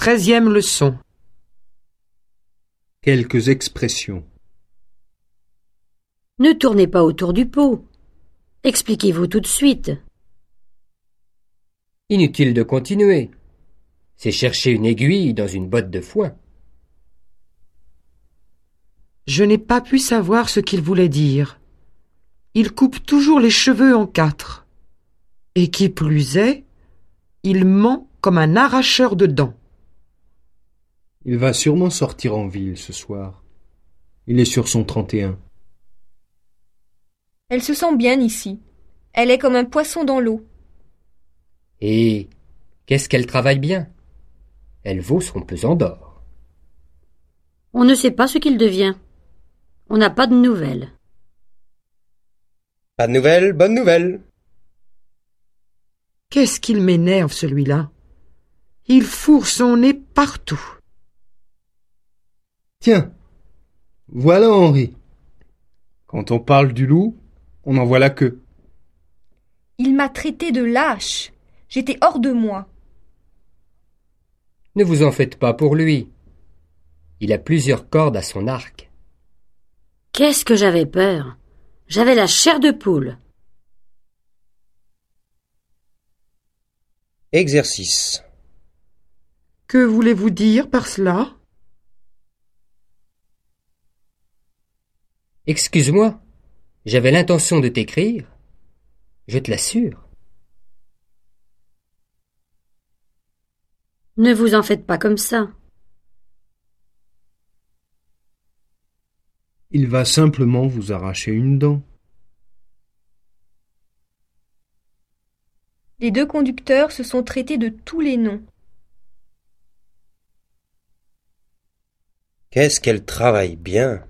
Treizième leçon. Quelques expressions. Ne tournez pas autour du pot. Expliquez-vous tout de suite. Inutile de continuer. C'est chercher une aiguille dans une botte de foin. Je n'ai pas pu savoir ce qu'il voulait dire. Il coupe toujours les cheveux en quatre. Et qui plus est, il ment comme un arracheur de dents. Il va sûrement sortir en ville ce soir. Il est sur son 31. Elle se sent bien ici. Elle est comme un poisson dans l'eau. Et qu'est-ce qu'elle travaille bien? Elle vaut son pesant d'or. On ne sait pas ce qu'il devient. On n'a pas de nouvelles. Pas de nouvelles, bonne nouvelle. Qu'est-ce qu'il m'énerve celui-là? Il fourre son nez partout. Tiens, voilà Henri. Quand on parle du loup, on en voit la queue. Il m'a traité de lâche. J'étais hors de moi. Ne vous en faites pas pour lui. Il a plusieurs cordes à son arc. Qu'est-ce que j'avais peur J'avais la chair de poule. Exercice. Que voulez-vous dire par cela? Excuse-moi, j'avais l'intention de t'écrire. Je te l'assure. Ne vous en faites pas comme ça. Il va simplement vous arracher une dent. Les deux conducteurs se sont traités de tous les noms. Qu'est-ce qu'elle travaille bien?